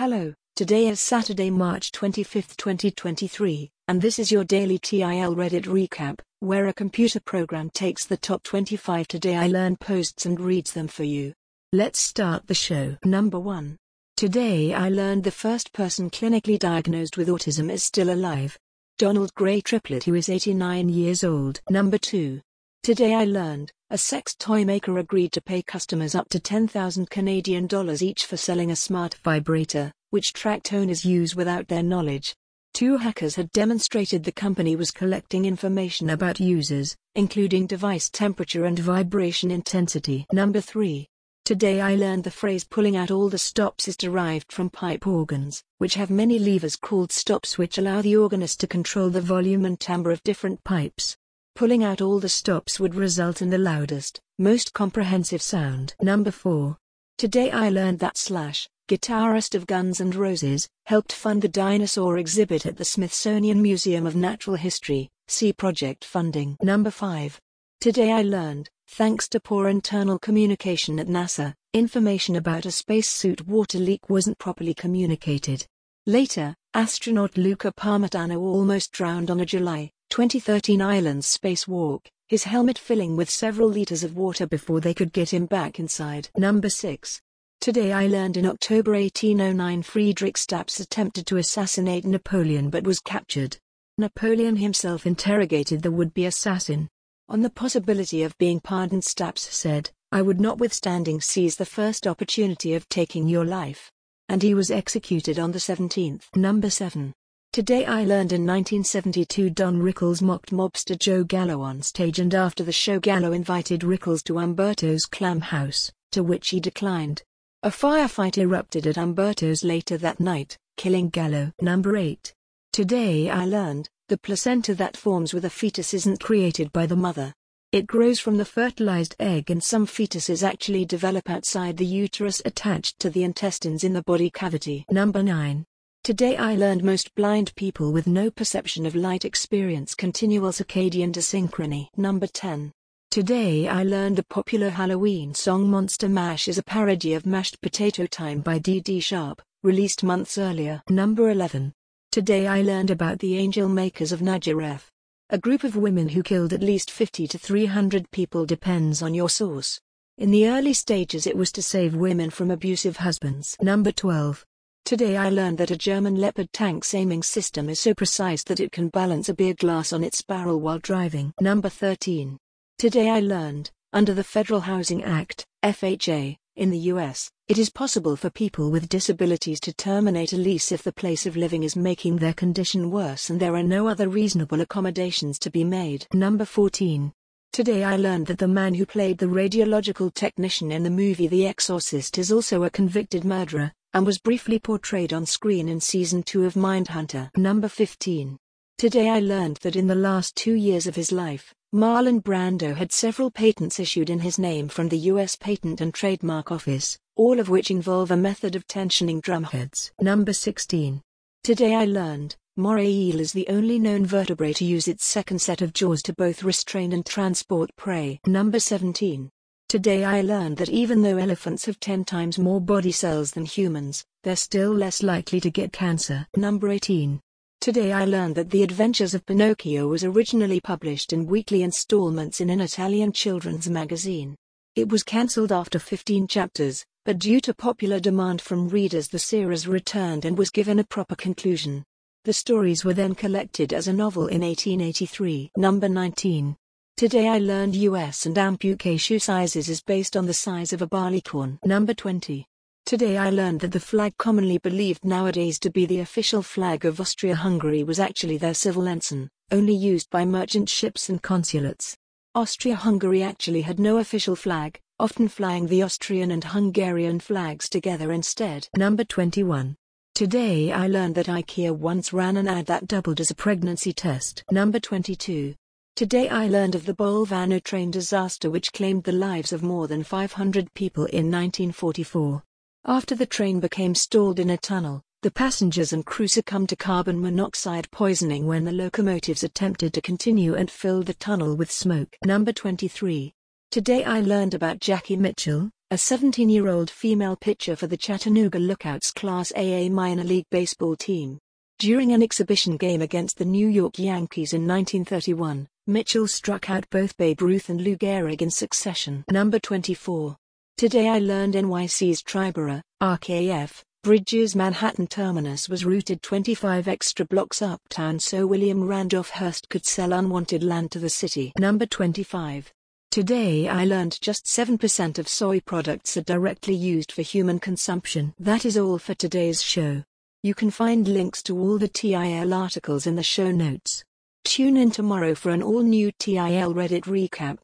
Hello, today is Saturday, March 25, 2023, and this is your daily TIL Reddit recap, where a computer program takes the top 25 Today I Learned posts and reads them for you. Let's start the show. Number 1. Today I learned the first person clinically diagnosed with autism is still alive. Donald Gray Triplett, who is 89 years old. Number 2. Today I learned, a sex toy maker agreed to pay customers up to 10,000 Canadian dollars each for selling a smart vibrator, which tracked owners use without their knowledge. Two hackers had demonstrated the company was collecting information about users, including device temperature and vibration intensity. Number 3. Today I learned the phrase pulling out all the stops is derived from pipe organs, which have many levers called stops which allow the organist to control the volume and timbre of different pipes. Pulling out all the stops would result in the loudest, most comprehensive sound. Number 4. Today I learned that Slash, guitarist of Guns N' Roses, helped fund the dinosaur exhibit at the Smithsonian Museum of Natural History, see project funding. Number 5. Today I learned, thanks to poor internal communication at NASA, information about a spacesuit water leak wasn't properly communicated. Later, astronaut Luca Parmitano almost drowned on a July 2013 Islands spacewalk, his helmet filling with several liters of water before they could get him back inside. Number 6. Today I learned in October 1809 Friedrich Staps attempted to assassinate Napoleon but was captured. Napoleon himself interrogated the would-be assassin. On the possibility of being pardoned Staps said, I would notwithstanding seize the first opportunity of taking your life. And he was executed on the 17th. Number 7. Today I learned in 1972 Don Rickles mocked mobster Joe Gallo on stage and after the show Gallo invited Rickles to Umberto's Clam House, to which he declined. A firefight erupted at Umberto's later that night, killing Gallo. Number 8. Today I learned, the placenta that forms with a fetus isn't created by the mother. It grows from the fertilized egg and some fetuses actually develop outside the uterus attached to the intestines in the body cavity. Number 9. Today I learned most blind people with no perception of light experience continual circadian desynchrony. Number 10. Today I learned the popular Halloween song Monster Mash is a parody of Mashed Potato Time by Dee Sharp, released months earlier. Number 11. Today I learned about the Angel Makers of Nagyrév. A group of women who killed at least 50 to 300 people depends on your source. In the early stages it was to save women from abusive husbands. Number 12. Today I learned that a German Leopard tank's aiming system is so precise that it can balance a beer glass on its barrel while driving. Number 13. Today I learned, under the Federal Housing Act, FHA, in the US, it is possible for people with disabilities to terminate a lease if the place of living is making their condition worse and there are no other reasonable accommodations to be made. Number 14. Today I learned that the man who played the radiological technician in the movie The Exorcist is also a convicted murderer, and was briefly portrayed on screen in season 2 of Mindhunter. Number 15. Today I learned that in the last two years of his life, Marlon Brando had several patents issued in his name from the U.S. Patent and Trademark Office, all of which involve a method of tensioning drumheads. Number 16. Today I learned, moray eel is the only known vertebrate to use its second set of jaws to both restrain and transport prey. Number 17. Today I learned that even though elephants have 10 times more body cells than humans, they're still less likely to get cancer. Number 18. Today I learned that The Adventures of Pinocchio was originally published in weekly installments in an Italian children's magazine. It was cancelled after 15 chapters, but due to popular demand from readers the series returned and was given a proper conclusion. The stories were then collected as a novel in 1883. Number 19. Today I learned US and ampuque shoe sizes is based on the size of a barleycorn. Number 20. Today I learned that the flag commonly believed nowadays to be the official flag of Austria-Hungary was actually their civil ensign, only used by merchant ships and consulates. Austria-Hungary actually had no official flag, often flying the Austrian and Hungarian flags together instead. Number 21. Today I learned that IKEA once ran an ad that doubled as a pregnancy test. Number 22. Today I learned of the Balvano train disaster which claimed the lives of more than 500 people in 1944. After the train became stalled in a tunnel, the passengers and crew succumbed to carbon monoxide poisoning when the locomotives attempted to continue and filled the tunnel with smoke. Number 23. Today I learned about Jackie Mitchell, a 17-year-old female pitcher for the Chattanooga Lookouts Class AA minor league baseball team. During an exhibition game against the New York Yankees in 1931, Mitchell struck out both Babe Ruth and Lou Gehrig in succession. Number 24. Today I learned NYC's Triborough, RFK, Bridges Manhattan Terminus was routed 25 extra blocks uptown so William Randolph Hearst could sell unwanted land to the city. Number 25. Today I learned just 7% of soy products are directly used for human consumption. That is all for today's show. You can find links to all the TIL articles in the show notes. Tune in tomorrow for an all new TIL Reddit recap.